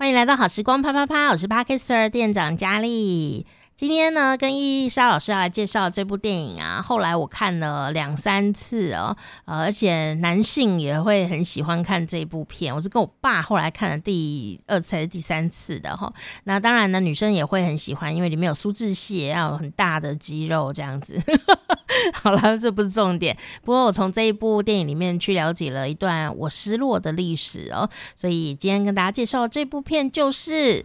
欢迎来到好时光啪啪啪，我是 Podcaster 店长佳丽。今天呢，跟伊丽莎老师要来介绍这部电影啊。后来我看了两三次哦，呃，而且男性也会很喜欢看这部片。我是跟我爸后来看了第二次还是第三次的哈。那当然呢，女生也会很喜欢，因为里面有苏志燮，要有很大的肌肉这样子。好了，这不是重点。不过我从这一部电影里面去了解了一段我失落的历史哦，所以今天跟大家介绍这部片就是。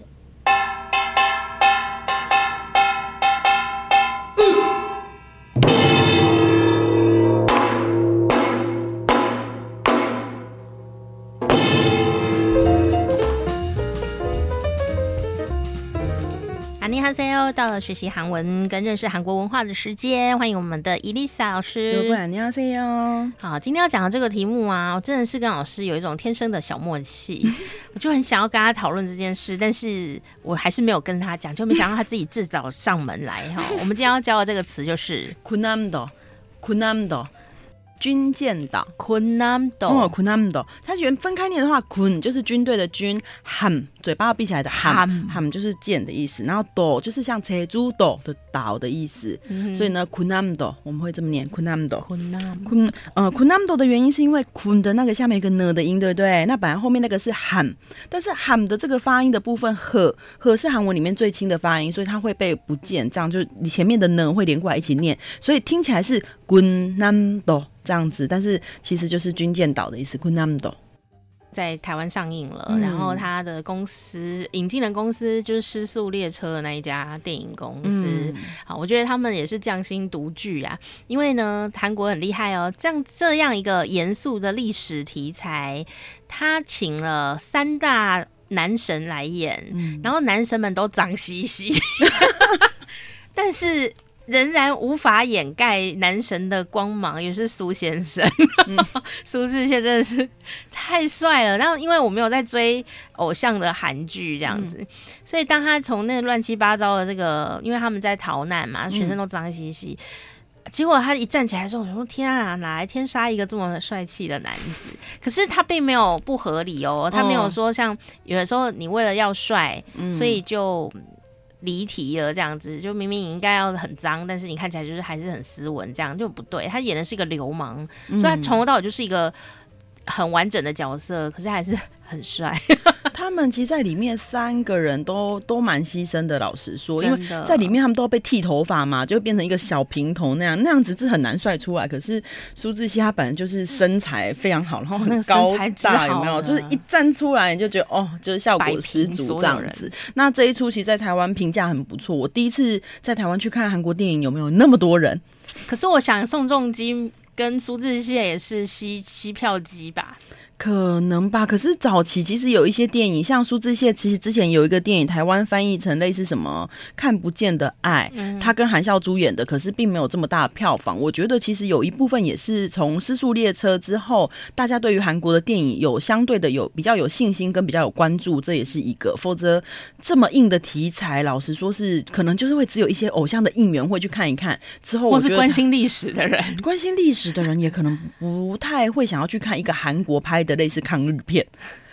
又到了学习韩文跟认识韩国文化的时间，欢迎我们的伊丽莎老师。主管你好。今天要讲的这个题目啊，我真的是跟老师有一种天生的小默契，我就很想要跟他讨论这件事，但是我还是没有跟他讲，就没想到他自己自找上门来哈、我们今天要教的这个词就是 “kunamdo”，“kunamdo”。军舰岛，Kunamdo，Kunamdo，它原分开念的话，Kun 就是军队的军，Ham 嘴巴要闭起来的 Ham，Ham 就是舰的意思，然后 Do 就是像车主 Do 的岛的意思，所以呢，Kunamdo 我们会这么念，Kunamdo，Kunam，呃，Kunamdo 的原因是因为 Kun 的那个下面一个呢的音，对不对？那本来后面那个是喊但是喊的这个发音的部分，呵呵是韩文里面最轻的发音，所以它会被不见，这样就是你前面的呢会连过来一起念，所以听起来是。滚那么多这样子但是其实就是军舰岛的意思滚那么在台湾上映了然后他的公司引进的公司就是失速列车的那一家电影公司。好我觉得他们也是匠心独具啊因为呢韩国很厉害哦这样这样一个严肃的历史题材他请了三大男神来演然后男神们都脏兮兮但是仍然无法掩盖男神的光芒，也是苏先生，苏、嗯、志燮真的是太帅了。然后因为我没有在追偶像的韩剧这样子，嗯、所以当他从那个乱七八糟的这个，因为他们在逃难嘛，全身都脏兮兮，嗯、结果他一站起来的时候，我说天啊，哪来天杀一个这么帅气的男子？可是他并没有不合理哦，他没有说像有的时候你为了要帅，嗯、所以就。离题了，这样子就明明你应该要很脏，但是你看起来就是还是很斯文，这样就不对。他演的是一个流氓，嗯、所以他从头到尾就是一个很完整的角色，可是还是很帅。他们其实在里面三个人都都蛮牺牲的，老实说，因为在里面他们都要被剃头发嘛，就变成一个小平头那样，那样子是很难帅出来。可是苏志燮他本来就是身材非常好，然后 很高大，有没有？就是一站出来你就觉得哦，就是效果十足这样子。那这一出其实在台湾评价很不错。我第一次在台湾去看韩国电影，有没有那么多人？可是我想宋仲基跟苏志燮也是吸吸票机吧。可能吧，可是早期其实有一些电影，像苏志燮，其实之前有一个电影，台湾翻译成类似什么《看不见的爱》，嗯、他跟韩孝珠演的，可是并没有这么大的票房。我觉得其实有一部分也是从《失速列车》之后，大家对于韩国的电影有相对的有比较有信心跟比较有关注，这也是一个。否则这么硬的题材，老实说是可能就是会只有一些偶像的应援会去看一看。之后或是关心历史的人，关心历史的人也可能不太会想要去看一个韩国拍的类似抗日片，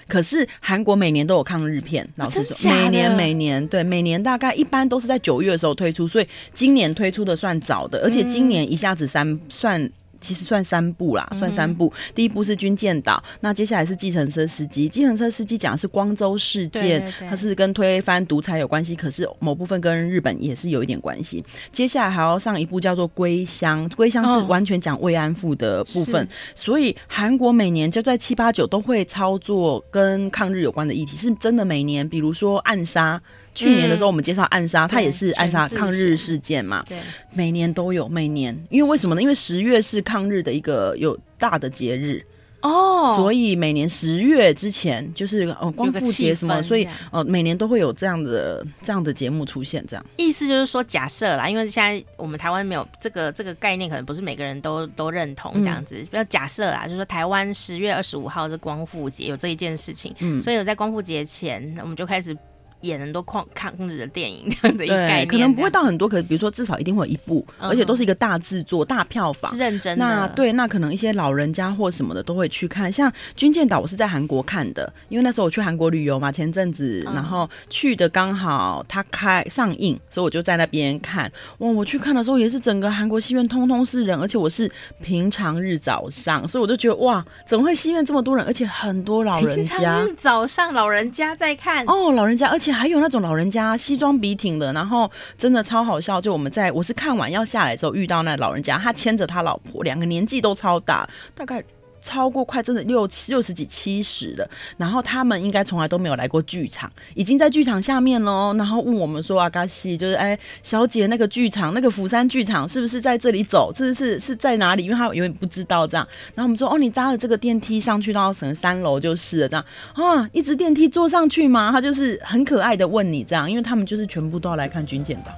可是韩国每年都有抗日片，老实说，每年每年对，每年大概一般都是在九月的时候推出，所以今年推出的算早的，而且今年一下子三算。其实算三步啦，算三步。嗯、第一步是军舰岛，那接下来是计程车司机。计程车司机讲的是光州事件，它是跟推翻独裁有关系，可是某部分跟日本也是有一点关系。接下来还要上一部叫做《归乡》，归乡是完全讲慰安妇的部分。哦、所以韩国每年就在七八九都会操作跟抗日有关的议题，是真的每年，比如说暗杀。去年的时候，我们介绍暗杀，它、嗯、也是暗杀抗日事件嘛。对，每年都有，每年，因为为什么呢？因为十月是抗日的一个有大的节日哦，所以每年十月之前就是呃光复节什么，所以呃每年都会有这样的这样的节目出现。这样意思就是说，假设啦，因为现在我们台湾没有这个这个概念，可能不是每个人都都认同这样子。不要、嗯、假设啦，就是说台湾十月二十五号是光复节，有这一件事情，嗯，所以有在光复节前，我们就开始。演很多抗抗日的电影这样的一个概念，可能不会到很多，可是比如说至少一定会有一部，嗯、而且都是一个大制作、大票房，是认真的。那对，那可能一些老人家或什么的都会去看。像《军舰岛》，我是在韩国看的，因为那时候我去韩国旅游嘛，前阵子，然后去的刚好它开上映，所以我就在那边看。哇，我去看的时候也是整个韩国戏院通通是人，而且我是平常日早上，所以我就觉得哇，怎么会戏院这么多人，而且很多老人家。平常日早上老人家在看哦，老人家，而且还有那种老人家西装笔挺的，然后真的超好笑。就我们在我是看完要下来之后遇到那老人家，他牵着他老婆，两个年纪都超大，大概。超过快真的六七六十几七十了，然后他们应该从来都没有来过剧场，已经在剧场下面喽。然后问我们说：“阿嘎西，就是哎，小姐，那个剧场，那个釜山剧场是不是在这里走？这是是是在哪里？因为他永远不知道这样。然后我们说：哦，你搭了这个电梯上去到什么三楼就是了这样啊，一直电梯坐上去吗？他就是很可爱的问你这样，因为他们就是全部都要来看《军舰岛》。”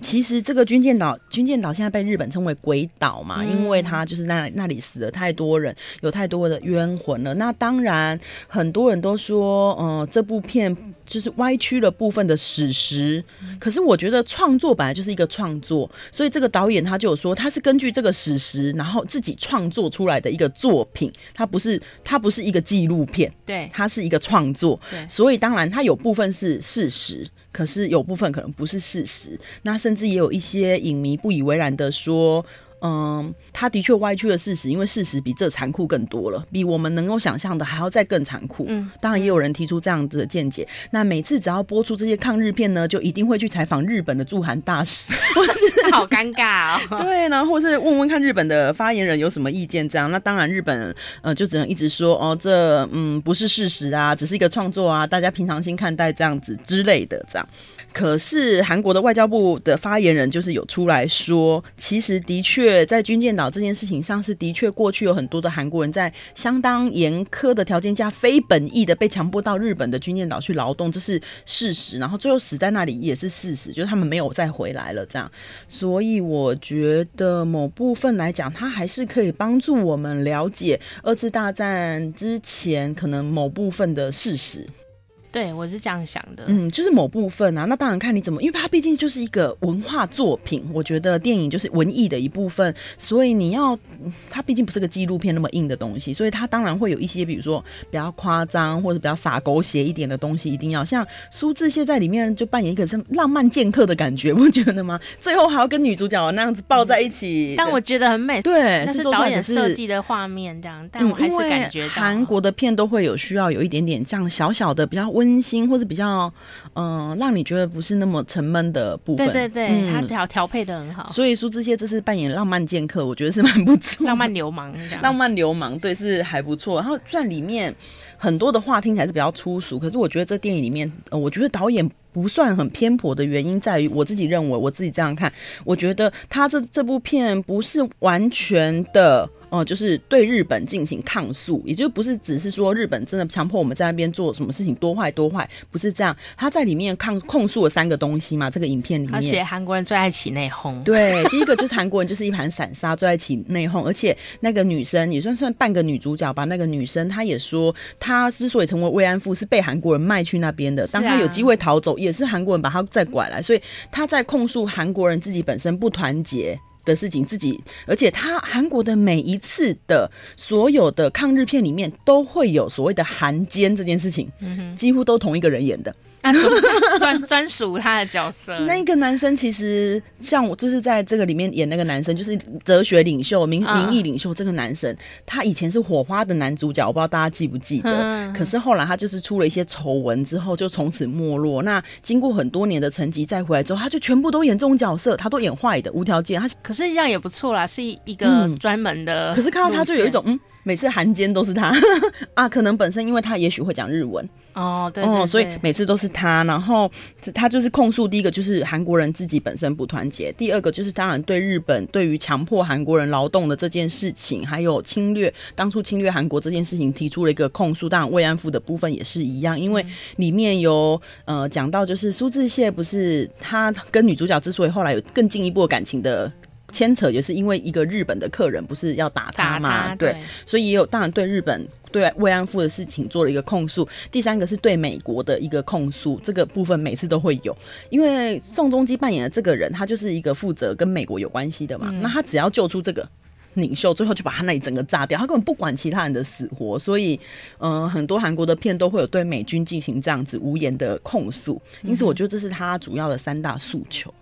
其实这个军舰岛，军舰岛现在被日本称为鬼岛嘛，嗯、因为它就是那那里死了太多人，有太多的冤魂了。那当然，很多人都说，嗯、呃，这部片就是歪曲了部分的史实。可是我觉得创作本来就是一个创作，所以这个导演他就有说，他是根据这个史实，然后自己创作出来的一个作品，它不是它不是一个纪录片，对，它是一个创作，对，所以当然它有部分是事实。可是有部分可能不是事实，那甚至也有一些影迷不以为然的说。嗯，他的确歪曲了事实，因为事实比这残酷更多了，比我们能够想象的还要再更残酷。嗯，当然也有人提出这样子的见解。那每次只要播出这些抗日片呢，就一定会去采访日本的驻韩大使，好尴尬哦。对，然后或是问问看日本的发言人有什么意见，这样。那当然日本呃就只能一直说哦，这嗯不是事实啊，只是一个创作啊，大家平常心看待这样子之类的这样。可是韩国的外交部的发言人就是有出来说，其实的确在军舰岛这件事情上是的确过去有很多的韩国人在相当严苛的条件下，非本意的被强迫到日本的军舰岛去劳动，这是事实。然后最后死在那里也是事实，就是他们没有再回来了这样。所以我觉得某部分来讲，它还是可以帮助我们了解二次大战之前可能某部分的事实。对，我是这样想的。嗯，就是某部分啊，那当然看你怎么，因为它毕竟就是一个文化作品。我觉得电影就是文艺的一部分，所以你要它毕竟不是个纪录片那么硬的东西，所以它当然会有一些，比如说比较夸张或者比较洒狗血一点的东西，一定要像苏志燮在里面就扮演一个像浪漫剑客的感觉，不觉得吗？最后还要跟女主角那样子抱在一起，嗯、但我觉得很美。对，那是导演设计的画面这样，但我还是感觉到韩国的片都会有需要有一点点这样小小的比较温馨或是比较嗯、呃，让你觉得不是那么沉闷的部分。对对对，他调调配的很好。所以苏志燮这次扮演浪漫剑客，我觉得是蛮不错。浪漫流氓，浪漫流氓对是还不错。然后虽然里面很多的话听起来是比较粗俗，可是我觉得这电影里面，呃，我觉得导演不算很偏颇的原因在于，我自己认为，我自己这样看，我觉得他这这部片不是完全的。哦、呃，就是对日本进行抗诉，也就不是只是说日本真的强迫我们在那边做什么事情多坏多坏，不是这样。他在里面抗控诉了三个东西嘛，这个影片里面，而且韩国人最爱起内讧。对，第一个就是韩国人就是一盘散沙，最爱起内讧，而且那个女生也算算半个女主角吧。那个女生她也说，她之所以成为慰安妇，是被韩国人卖去那边的。当她有机会逃走，也是韩国人把她再拐来，所以她在控诉韩国人自己本身不团结。的事情自己，而且他韩国的每一次的所有的抗日片里面都会有所谓的韩奸这件事情，几乎都同一个人演的。啊，专专属他的角色。那个男生其实像我，就是在这个里面演那个男生，就是哲学领袖、民民意领袖。这个男生他以前是火花的男主角，我不知道大家记不记得。嗯、可是后来他就是出了一些丑闻之后，就从此没落。那经过很多年的沉寂，再回来之后，他就全部都演这种角色，他都演坏的，无条件。他可是这样也不错啦，是一个专门的、嗯。可是看到他就有一种嗯。每次韩奸都是他 啊，可能本身因为他也许会讲日文哦，对，对，对，哦，所以每次都是他。然后他就是控诉，第一个就是韩国人自己本身不团结，第二个就是当然对日本对于强迫韩国人劳动的这件事情，还有侵略当初侵略韩国这件事情提出了一个控诉。当然慰安妇的部分也是一样，因为里面有呃讲到就是苏志燮不是他跟女主角之所以后来有更进一步的感情的。牵扯也是因为一个日本的客人不是要打他嘛，对，对，所以也有当然对日本对慰安妇的事情做了一个控诉。第三个是对美国的一个控诉，这个部分每次都会有，因为宋仲基扮演的这个人，他就是一个负责跟美国有关系的嘛，嗯、那他只要救出这个领袖，最后就把他那里整个炸掉，他根本不管其他人的死活。所以，嗯、呃，很多韩国的片都会有对美军进行这样子无言的控诉，因此我觉得这是他主要的三大诉求。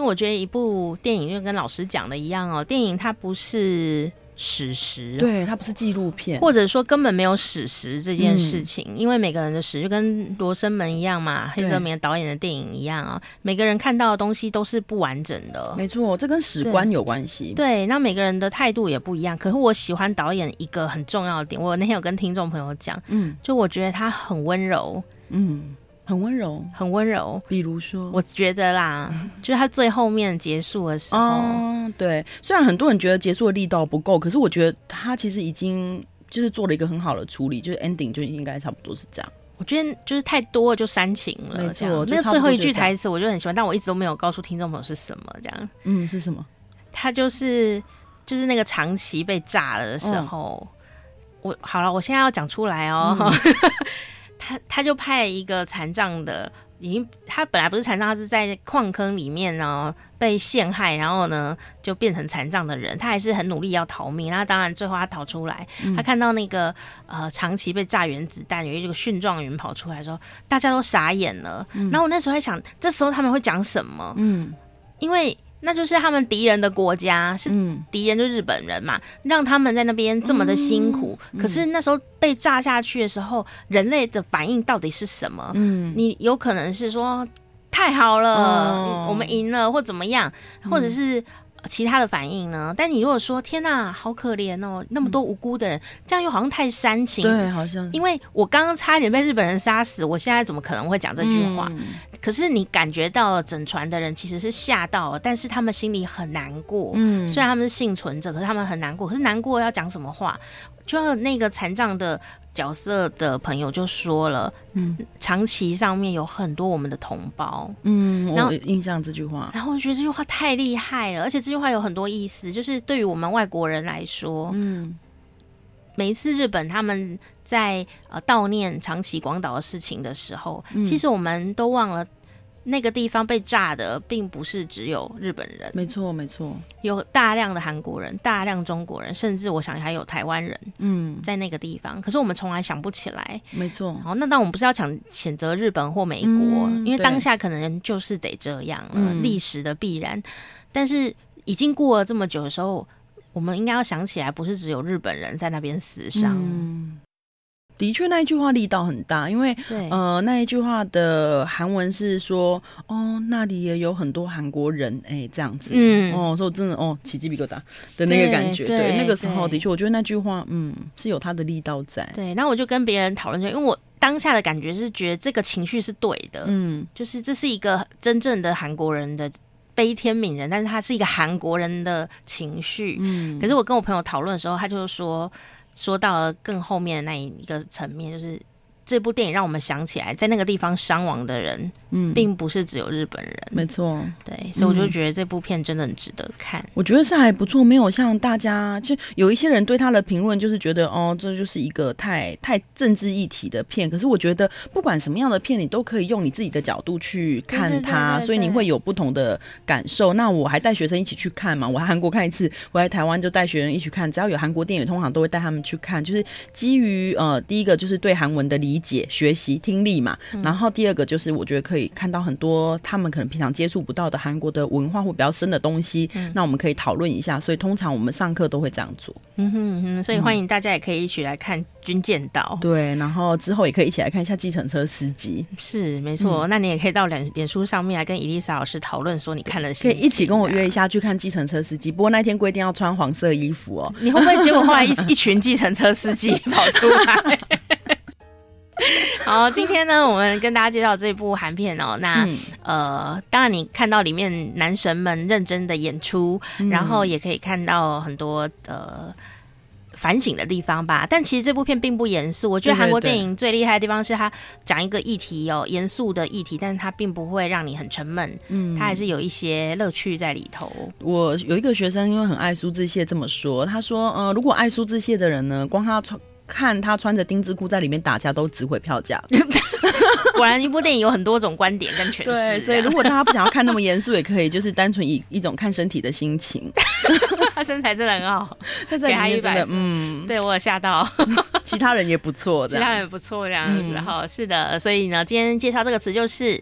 因为我觉得一部电影就跟老师讲的一样哦，电影它不是史实，对，它不是纪录片，或者说根本没有史实这件事情。嗯、因为每个人的史就跟罗生门一样嘛，黑泽明导演的电影一样啊，每个人看到的东西都是不完整的。没错，这跟史观有关系。对，那每个人的态度也不一样。可是我喜欢导演一个很重要的点，我那天有跟听众朋友讲，嗯，就我觉得他很温柔，嗯。很温柔，很温柔。比如说，我觉得啦，就是他最后面结束的时候，哦，对。虽然很多人觉得结束的力道不够，可是我觉得他其实已经就是做了一个很好的处理，就是 ending 就应该差不多是这样。我觉得就是太多了就煽情了，没错。那最后一句台词我就很喜欢，但我一直都没有告诉听众朋友是什么，这样。嗯，是什么？他就是就是那个长崎被炸了的时候，哦、我好了，我现在要讲出来哦。嗯 他他就派一个残障的，已经他本来不是残障，他是在矿坑里面呢被陷害，然后呢就变成残障的人，他还是很努力要逃命。那当然最后他逃出来，嗯、他看到那个呃长期被炸原子弹，有一个殉状元跑出来说，大家都傻眼了。嗯、然后我那时候还想，这时候他们会讲什么？嗯，因为。那就是他们敌人的国家，是敌人，就日本人嘛，嗯、让他们在那边这么的辛苦。嗯、可是那时候被炸下去的时候，人类的反应到底是什么？嗯，你有可能是说太好了，哦、我们赢了，或怎么样，或者是。其他的反应呢？但你如果说天哪，好可怜哦，那么多无辜的人，嗯、这样又好像太煽情。对，好像因为我刚刚差一点被日本人杀死，我现在怎么可能会讲这句话？嗯、可是你感觉到了整船的人其实是吓到了，但是他们心里很难过。嗯，虽然他们是幸存者，可是他们很难过。可是难过要讲什么话？就那个残障的角色的朋友就说了，嗯，长崎上面有很多我们的同胞，嗯，然后我印象这句话，然后我觉得这句话太厉害了，而且这句话有很多意思，就是对于我们外国人来说，嗯，每一次日本他们在呃悼念长崎广岛的事情的时候，嗯，其实我们都忘了。那个地方被炸的并不是只有日本人，没错没错，有大量的韩国人、大量中国人，甚至我想还有台湾人，嗯，在那个地方。可是我们从来想不起来，没错。好，那当我们不是要讲谴责日本或美国，嗯、因为当下可能就是得这样了，历史的必然。但是已经过了这么久的时候，我们应该要想起来，不是只有日本人在那边死伤。嗯的确，那一句话力道很大，因为呃，那一句话的韩文是说，哦，那里也有很多韩国人，哎，这样子，嗯，哦，所以我真的，哦，起鸡皮疙瘩的那个感觉，对，对，那个时候的确，我觉得那句话，嗯，是有它的力道在。对，然后我就跟别人讨论，因为我当下的感觉是觉得这个情绪是对的，嗯，就是这是一个真正的韩国人的悲天悯人，但是他是一个韩国人的情绪，嗯，可是我跟我朋友讨论的时候，他就说。说到了更后面的那一个层面，就是这部电影让我们想起来，在那个地方伤亡的人。嗯，并不是只有日本人，没错，对，所以我就觉得这部片真的很值得看。我觉得是还不错，没有像大家就有一些人对他的评论，就是觉得哦，这就是一个太太政治议题的片。可是我觉得不管什么样的片，你都可以用你自己的角度去看它，所以你会有不同的感受。那我还带学生一起去看嘛，我还韩国看一次，我来台湾就带学生一起看。只要有韩国电影，通常都会带他们去看，就是基于呃，第一个就是对韩文的理解、学习、听力嘛。然后第二个就是我觉得可以。看到很多他们可能平常接触不到的韩国的文化或比较深的东西，嗯、那我们可以讨论一下。所以通常我们上课都会这样做。嗯哼哼，所以欢迎大家也可以一起来看《军舰岛》嗯。对，然后之后也可以一起来看一下《计程车司机》。是没错，嗯、那你也可以到脸脸书上面来跟伊丽莎老师讨论，说你看了，可以一起跟我约一下去看《计程车司机》。不过那天规定要穿黄色衣服哦。你会不会结果后来一 一群计程车司机跑出来？好，今天呢，我们跟大家介绍这部韩片哦。那、嗯、呃，当然你看到里面男神们认真的演出，嗯、然后也可以看到很多呃反省的地方吧。但其实这部片并不严肃，我觉得韩国电影最厉害的地方是它讲一个议题哦，严肃的议题，但是它并不会让你很沉闷，嗯，它还是有一些乐趣在里头。我有一个学生，因为很爱苏志燮，这么说，他说，呃，如果爱苏志燮的人呢，光他穿看他穿着丁字裤在里面打架，都值回票价。果然，一部电影有很多种观点跟诠释。对，所以如果大家不想要看那么严肃，也可以就是单纯以一种看身体的心情。他 身材真的很好，他给他一百，嗯，对我有吓到。其他人也不错，其他人也不错这样子。然后是的，所以呢，今天介绍这个词就是，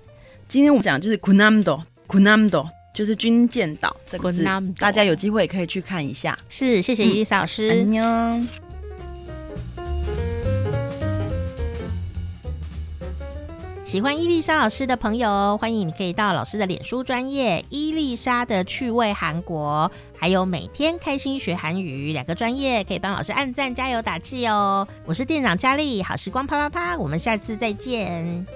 今天我们讲就是 kunamdo，kunamdo 就是军舰岛这个字，大家有机会也可以去看一下。是，谢谢伊丽莎老师。喜欢伊丽莎老师的朋友，欢迎你可以到老师的脸书专业伊丽莎的趣味韩国，还有每天开心学韩语两个专业，可以帮老师按赞加油打气哦。我是店长佳丽，好时光啪啪啪，我们下次再见，